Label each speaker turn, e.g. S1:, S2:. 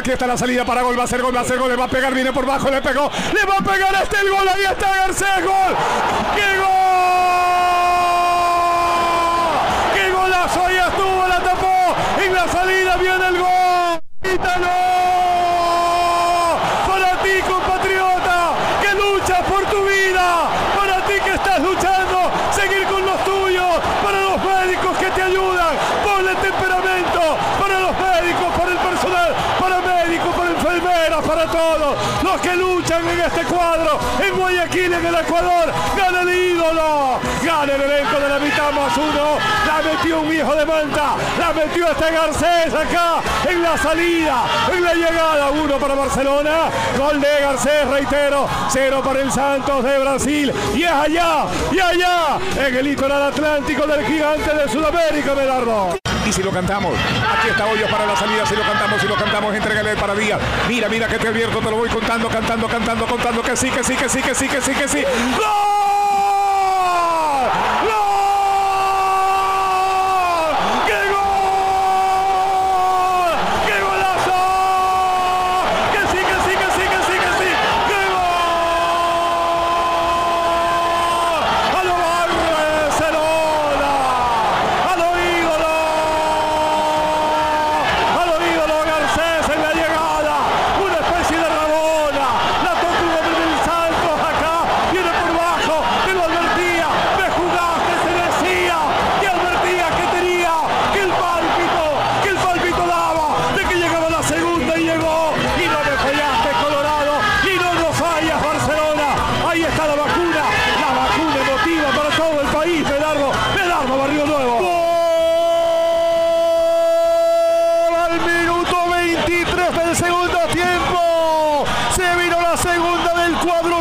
S1: Aquí está la salida para gol. Va a ser gol, va a ser gol. Le va a pegar, viene por bajo, le pegó. Le va a pegar este el gol. Ahí está Garcés. Gol. ¡Qué gol! ¡Qué golazo! Ahí estuvo, la tapó. En la salida viene el gol. ¡Ítalo! Para ti, compatriota, que luchas por tu vida. Para ti que estás luchando, seguir con los tuyos. Para los médicos que te ayudan. Ponle temperamento. Para los médicos, para el personal, para médicos, para enfermeras, para todos. Los que luchan en este cuadro. En Guayaquil, en el Ecuador. Gana el ídolo. Gana el elenco de la mitad más uno. La metió un hijo de Manta. La metió este Garcés acá. En la salida. En la llegada. Uno para Barcelona. Gol de Garcés, reitero. Cero para el Santos de Brasil. Y es allá. Y allá. En el litoral atlántico del gigante de Sudamérica, Medardo. Si lo cantamos, aquí está Hoyos para la salida, si lo cantamos, si lo cantamos, entrégale para Díaz. Mira, mira que te advierto, te lo voy contando, cantando, cantando, contando, que sí, que sí, que sí, que sí, que sí, que sí. Del segundo tiempo. Se vino la segunda del cuadro